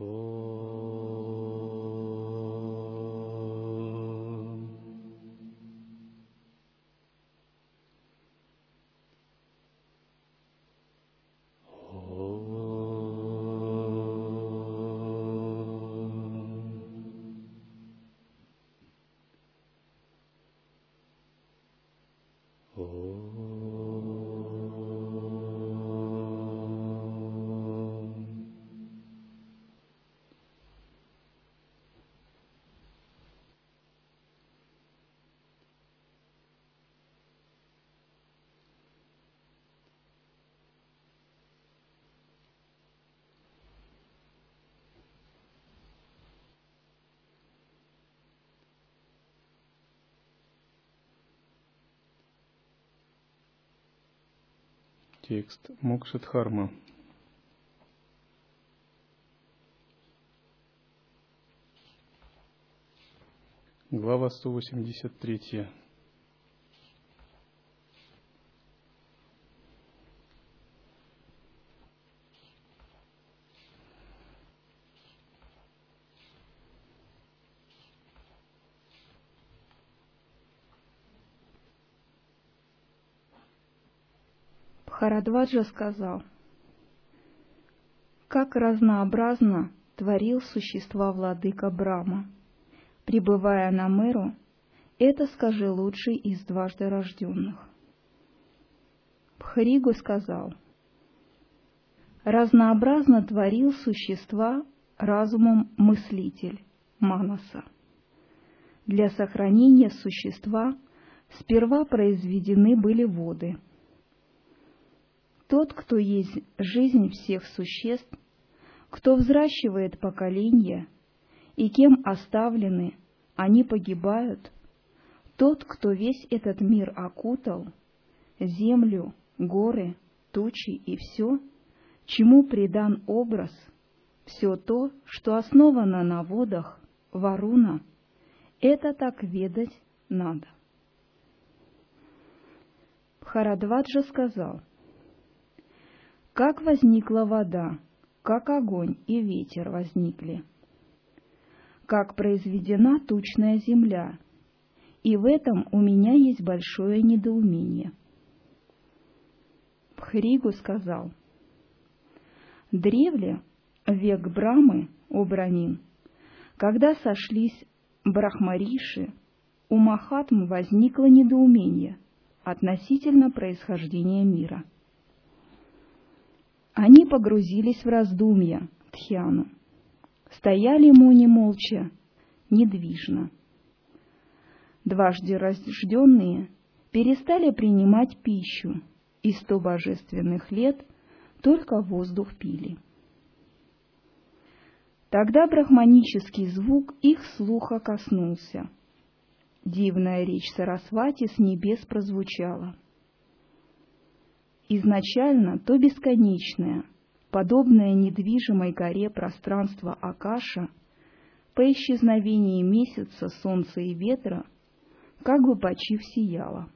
Oh. Текст Мокшадхарма. Глава 183. Харадваджа сказал, «Как разнообразно творил существа владыка Брама. Пребывая на мэру, это скажи лучший из дважды рожденных». Пхригу сказал, «Разнообразно творил существа разумом мыслитель Манаса. Для сохранения существа сперва произведены были воды – тот, кто есть жизнь всех существ, кто взращивает поколения, и кем оставлены, они погибают, тот, кто весь этот мир окутал, землю, горы, тучи и все, чему придан образ, все то, что основано на водах, Варуна, это так ведать надо. Бхарадваджа сказал, как возникла вода, как огонь и ветер возникли, как произведена тучная земля, и в этом у меня есть большое недоумение. Пхригу сказал, древле, век Брамы, о Брамин, когда сошлись брахмариши, у Махатм возникло недоумение относительно происхождения мира – они погрузились в раздумья, Тхьяну. Стояли муни молча, недвижно. Дважды рожденные перестали принимать пищу, и сто божественных лет только воздух пили. Тогда брахманический звук их слуха коснулся. Дивная речь Сарасвати с небес прозвучала — изначально то бесконечное, подобное недвижимой горе пространство Акаша, по исчезновении месяца, солнца и ветра, как бы почив сияло.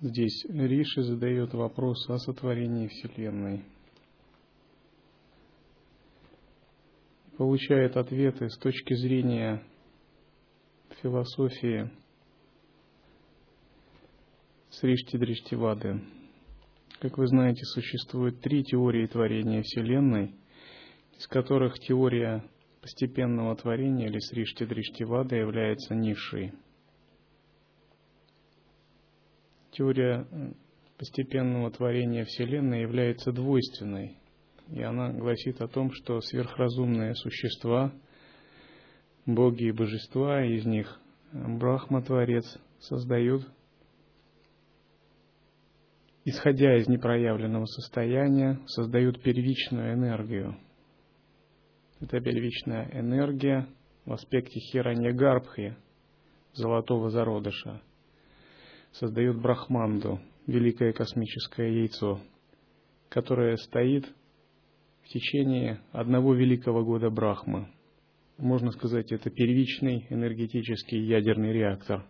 Здесь Риши задает вопрос о сотворении Вселенной. Получает ответы с точки зрения философии Сришти Дриштивады. Как вы знаете, существует три теории творения Вселенной, из которых теория постепенного творения или Сришти Дриштивада является низшей. Теория э, постепенного творения Вселенной является двойственной, и она гласит о том, что сверхразумные существа – боги и божества, из них Брахма, Творец, создают, исходя из непроявленного состояния, создают первичную энергию. Эта первичная энергия в аспекте Хиранья Гарбхи, золотого зародыша, создает Брахманду, великое космическое яйцо, которое стоит в течение одного великого года Брахмы – можно сказать, это первичный энергетический ядерный реактор,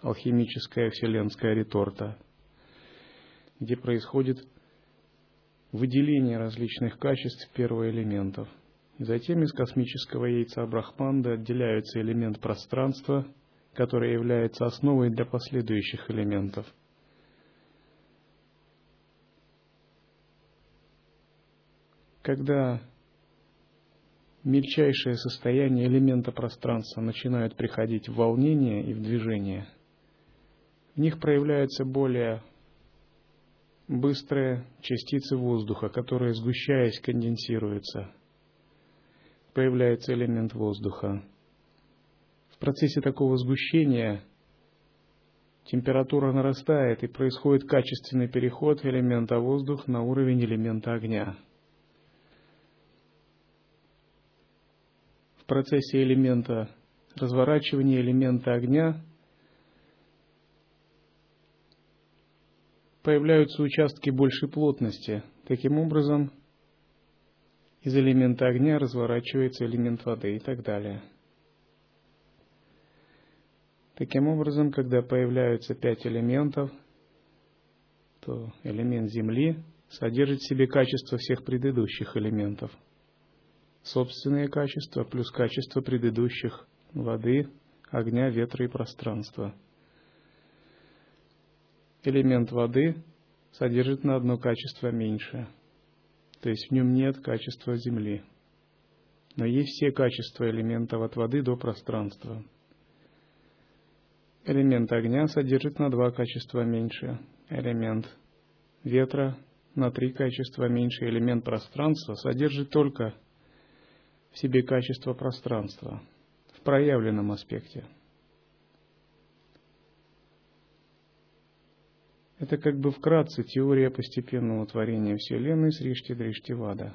алхимическая вселенская реторта, где происходит выделение различных качеств первоэлементов. И затем из космического яйца Брахманда отделяется элемент пространства, который является основой для последующих элементов. Когда мельчайшее состояние элемента пространства начинают приходить в волнение и в движение, в них проявляются более быстрые частицы воздуха, которые, сгущаясь, конденсируются. Появляется элемент воздуха. В процессе такого сгущения температура нарастает и происходит качественный переход элемента воздух на уровень элемента огня – процессе элемента разворачивания элемента огня появляются участки большей плотности. Таким образом, из элемента огня разворачивается элемент воды и так далее. Таким образом, когда появляются пять элементов, то элемент Земли содержит в себе качество всех предыдущих элементов – собственные качества плюс качество предыдущих воды, огня, ветра и пространства. Элемент воды содержит на одно качество меньше, то есть в нем нет качества земли. Но есть все качества элементов от воды до пространства. Элемент огня содержит на два качества меньше, элемент ветра на три качества меньше, элемент пространства содержит только в себе качество пространства в проявленном аспекте. Это как бы вкратце теория постепенного творения Вселенной с Ришти-Дриштивада.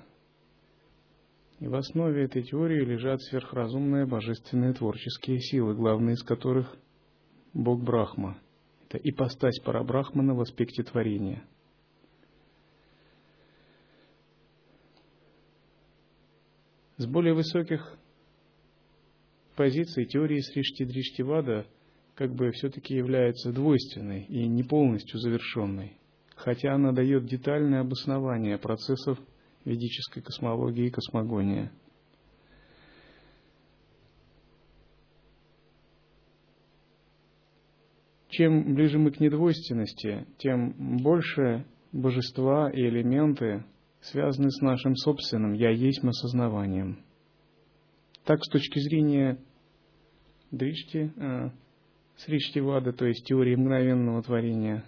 И в основе этой теории лежат сверхразумные божественные творческие силы, главные из которых – Бог Брахма. Это ипостась Парабрахмана в аспекте творения – С более высоких позиций теории Сришти Дриштивада как бы все-таки является двойственной и не полностью завершенной, хотя она дает детальное обоснование процессов ведической космологии и космогонии. Чем ближе мы к недвойственности, тем больше божества и элементы связаны с нашим собственным «я есть» осознаванием. Так, с точки зрения Дришти, э, Сриштивада, то есть теории мгновенного творения,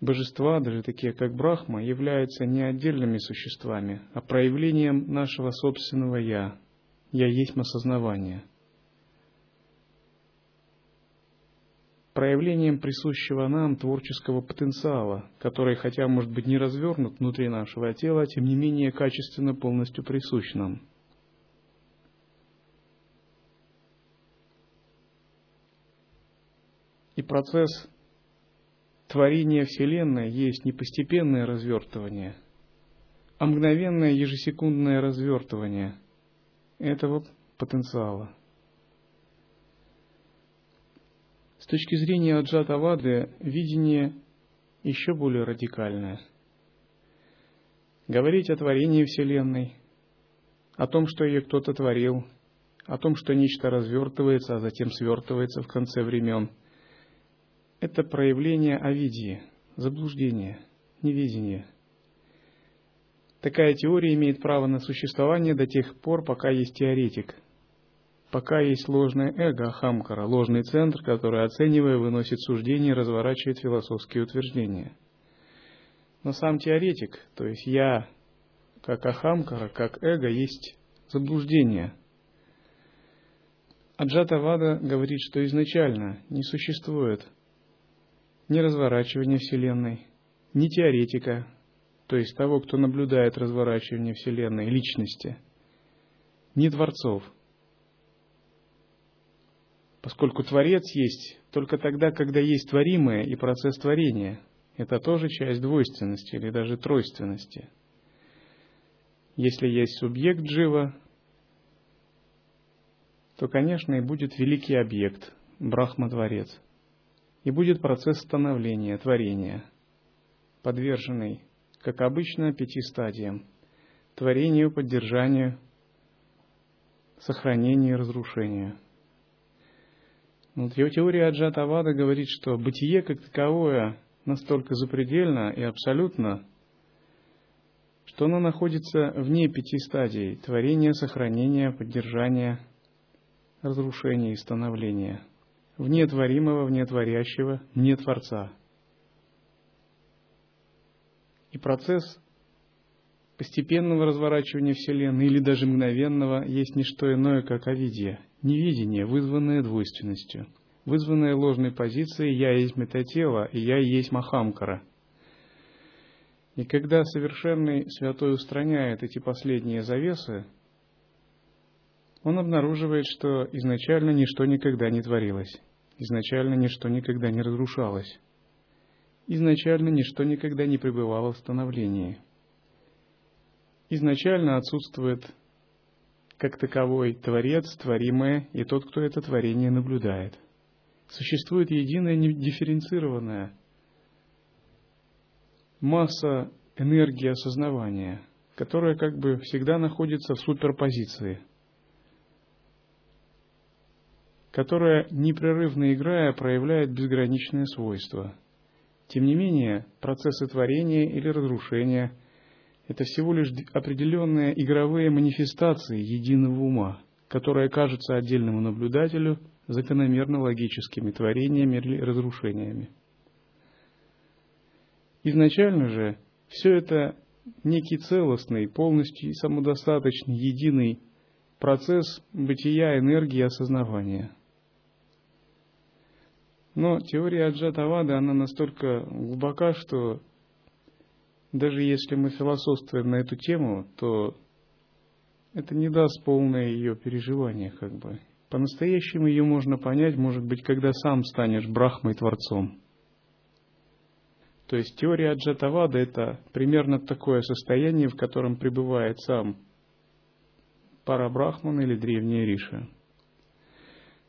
божества, даже такие как Брахма, являются не отдельными существами, а проявлением нашего собственного «я». «Я есть» осознавание – проявлением присущего нам творческого потенциала, который, хотя может быть не развернут внутри нашего тела, тем не менее качественно полностью присущ нам. И процесс творения Вселенной есть не постепенное развертывание, а мгновенное ежесекундное развертывание этого потенциала. С точки зрения Аджатавады, видение еще более радикальное. Говорить о творении Вселенной, о том, что ее кто-то творил, о том, что нечто развертывается, а затем свертывается в конце времен, это проявление овидии, заблуждения, невидения. Такая теория имеет право на существование до тех пор, пока есть теоретик – пока есть ложное эго Ахамкара, ложный центр, который, оценивая, выносит суждения и разворачивает философские утверждения. Но сам теоретик, то есть я, как Ахамкара, как эго, есть заблуждение. Аджата Вада говорит, что изначально не существует ни разворачивания Вселенной, ни теоретика, то есть того, кто наблюдает разворачивание Вселенной, личности, ни дворцов – поскольку Творец есть только тогда, когда есть творимое и процесс творения. Это тоже часть двойственности или даже тройственности. Если есть субъект джива, то, конечно, и будет великий объект, Брахма-творец. И будет процесс становления, творения, подверженный, как обычно, пяти стадиям. Творению, поддержанию, сохранению и разрушению. Вот теория Аджатавада говорит, что бытие как таковое настолько запредельно и абсолютно, что оно находится вне пяти стадий – творения, сохранения, поддержания, разрушения и становления. Вне творимого, вне творящего, вне Творца. И процесс постепенного разворачивания Вселенной или даже мгновенного есть не что иное, как овидие, невидение, вызванное двойственностью, вызванное ложной позицией «я есть метатело» и «я есть Махамкара». И когда совершенный святой устраняет эти последние завесы, он обнаруживает, что изначально ничто никогда не творилось, изначально ничто никогда не разрушалось, изначально ничто никогда не пребывало в становлении. Изначально отсутствует как таковой творец, творимое и тот, кто это творение наблюдает. Существует единая недифференцированная масса энергии осознавания, которая как бы всегда находится в суперпозиции, которая, непрерывно играя, проявляет безграничные свойства. Тем не менее, процессы творения или разрушения – это всего лишь определенные игровые манифестации единого ума, которые кажутся отдельному наблюдателю закономерно логическими творениями или разрушениями. Изначально же все это некий целостный, полностью самодостаточный, единый процесс бытия, энергии, осознавания. Но теория Аджатавады, она настолько глубока, что даже если мы философствуем на эту тему, то это не даст полное ее переживание, как бы. По-настоящему ее можно понять, может быть, когда сам станешь Брахмой Творцом. То есть теория Аджатавада – это примерно такое состояние, в котором пребывает сам Парабрахман или древняя Риша.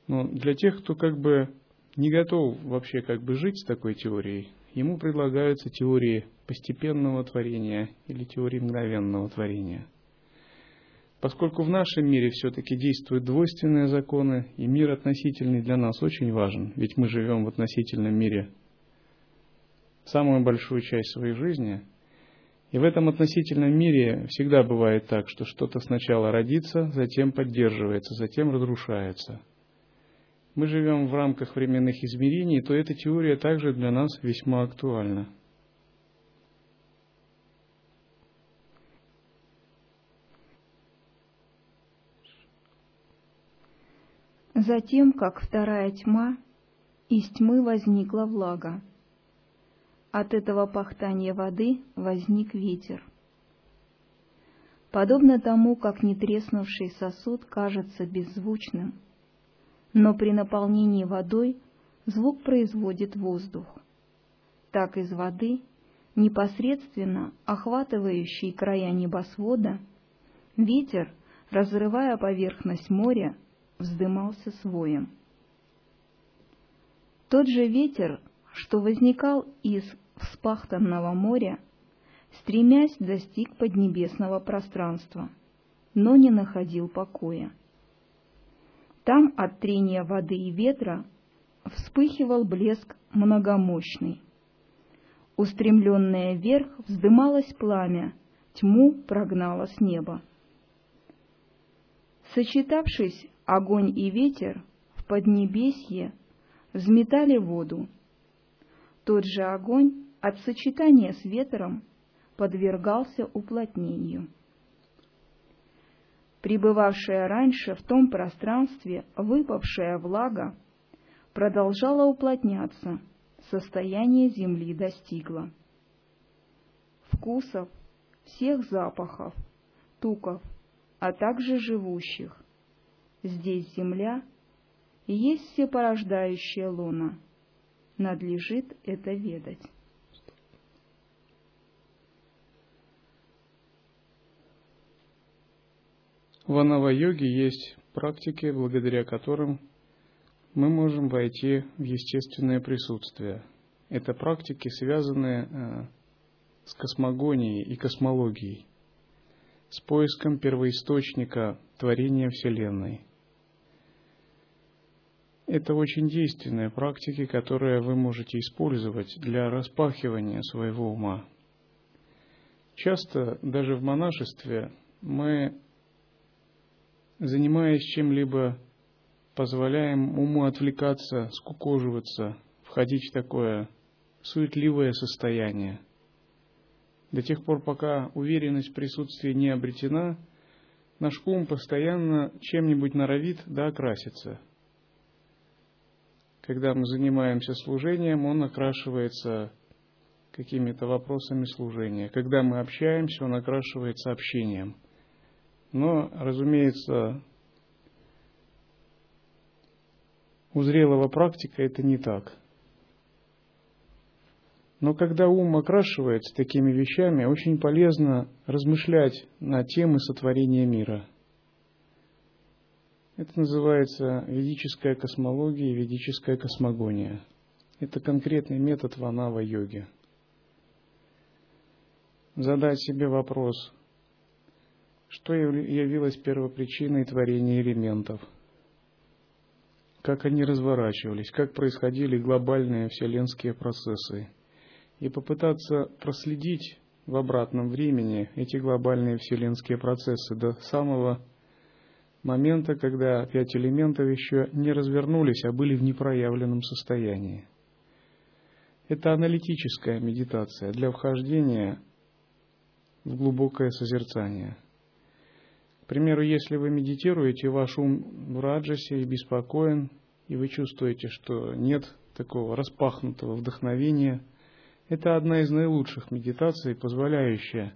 Но для тех, кто как бы не готов вообще как бы жить с такой теорией, ему предлагаются теории постепенного творения или теории мгновенного творения. Поскольку в нашем мире все-таки действуют двойственные законы, и мир относительный для нас очень важен, ведь мы живем в относительном мире самую большую часть своей жизни. И в этом относительном мире всегда бывает так, что что-то сначала родится, затем поддерживается, затем разрушается. Мы живем в рамках временных измерений, то эта теория также для нас весьма актуальна. Затем, как вторая тьма, из тьмы возникла влага. От этого пахтания воды возник ветер. Подобно тому, как нетреснувший сосуд кажется беззвучным, но при наполнении водой звук производит воздух. Так из воды, непосредственно охватывающий края небосвода, ветер, разрывая поверхность моря, вздымался своем. Тот же ветер что возникал из вспахтанного моря, стремясь достиг поднебесного пространства, но не находил покоя. Там от трения воды и ветра вспыхивал блеск многомощный. Устремленное вверх вздымалось пламя, тьму прогнало с неба. Сочетавшись огонь и ветер в поднебесье, взметали воду, тот же огонь от сочетания с ветром подвергался уплотнению. Пребывавшая раньше в том пространстве выпавшая влага продолжала уплотняться, состояние земли достигло. Вкусов, всех запахов, туков, а также живущих. Здесь земля есть всепорождающая луна — надлежит это ведать. В Анава-йоге есть практики, благодаря которым мы можем войти в естественное присутствие. Это практики, связанные э, с космогонией и космологией, с поиском первоисточника творения Вселенной. Это очень действенные практики, которые вы можете использовать для распахивания своего ума. Часто даже в монашестве мы, занимаясь чем-либо, позволяем уму отвлекаться, скукоживаться, входить в такое суетливое состояние. До тех пор, пока уверенность в присутствии не обретена, наш ум постоянно чем-нибудь норовит да окрасится. Когда мы занимаемся служением, он окрашивается какими-то вопросами служения. Когда мы общаемся, он окрашивается общением. Но, разумеется, у зрелого практика это не так. Но когда ум окрашивается такими вещами, очень полезно размышлять на темы сотворения мира. Это называется ведическая космология и ведическая космогония. Это конкретный метод ванава-йоги задать себе вопрос, что явилось первопричиной творения элементов, как они разворачивались, как происходили глобальные вселенские процессы, и попытаться проследить в обратном времени эти глобальные вселенские процессы до самого момента, когда пять элементов еще не развернулись, а были в непроявленном состоянии. Это аналитическая медитация для вхождения в глубокое созерцание. К примеру, если вы медитируете, ваш ум в раджасе и беспокоен, и вы чувствуете, что нет такого распахнутого вдохновения, это одна из наилучших медитаций, позволяющая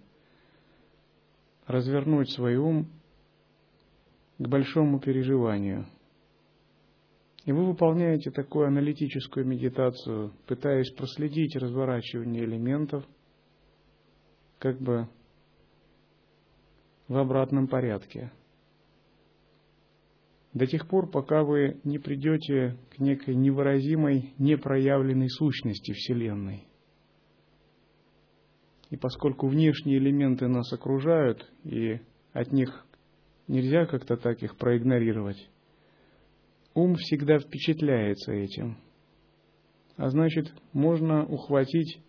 развернуть свой ум к большому переживанию. И вы выполняете такую аналитическую медитацию, пытаясь проследить разворачивание элементов – как бы в обратном порядке. До тех пор, пока вы не придете к некой невыразимой, непроявленной сущности Вселенной. И поскольку внешние элементы нас окружают, и от них нельзя как-то так их проигнорировать, ум всегда впечатляется этим. А значит, можно ухватить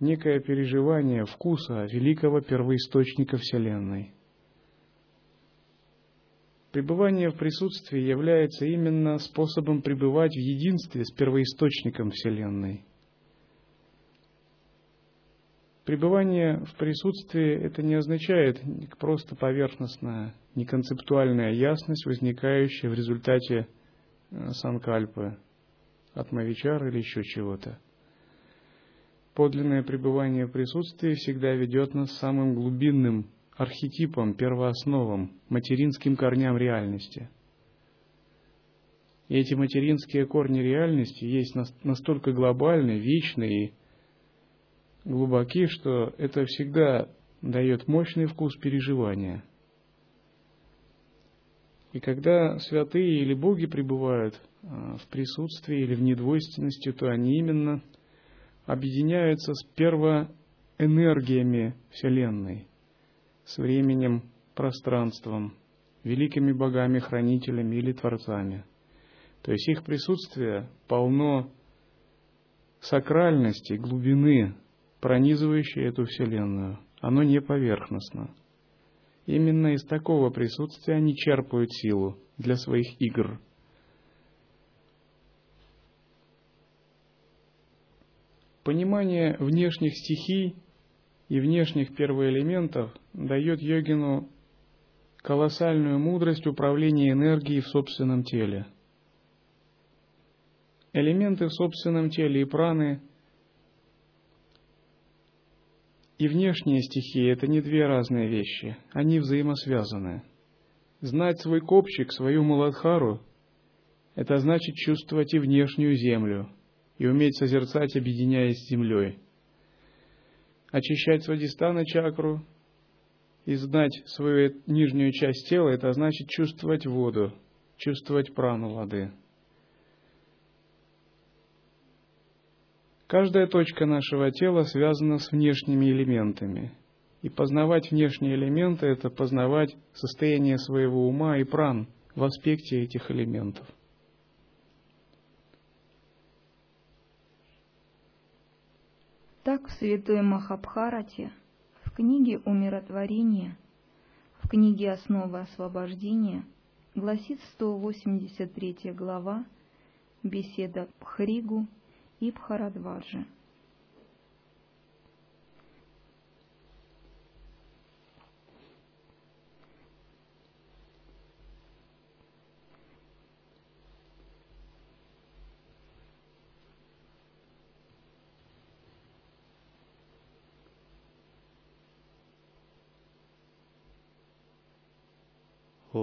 некое переживание вкуса великого первоисточника Вселенной. Пребывание в присутствии является именно способом пребывать в единстве с первоисточником Вселенной. Пребывание в присутствии это не означает просто поверхностная, неконцептуальная ясность, возникающая в результате э, санкальпы, атмавичар или еще чего-то – Подлинное пребывание в присутствии всегда ведет нас самым глубинным архетипом, первоосновам, материнским корням реальности. И эти материнские корни реальности есть настолько глобальны, вечны и глубоки, что это всегда дает мощный вкус переживания. И когда святые или боги пребывают а, в присутствии или в недвойственности, то они именно – объединяются с первоэнергиями Вселенной, с временем, пространством, великими богами-хранителями или творцами. То есть их присутствие полно сакральности, глубины, пронизывающей эту Вселенную. Оно не поверхностно. Именно из такого присутствия они черпают силу для своих игр – Понимание внешних стихий и внешних первоэлементов дает йогину колоссальную мудрость управления энергией в собственном теле. Элементы в собственном теле и праны и внешние стихии – это не две разные вещи, они взаимосвязаны. Знать свой копчик, свою Маладхару – это значит чувствовать и внешнюю землю – и уметь созерцать, объединяясь с землей. Очищать свадистана чакру и знать свою нижнюю часть тела, это значит чувствовать воду, чувствовать прану воды. Каждая точка нашего тела связана с внешними элементами. И познавать внешние элементы – это познавать состояние своего ума и пран в аспекте этих элементов – Так в Святой Махабхарате, в книге «Умиротворение», в книге «Основы освобождения» гласит 183 глава «Беседа Пхригу и Бхарадваджи». 어,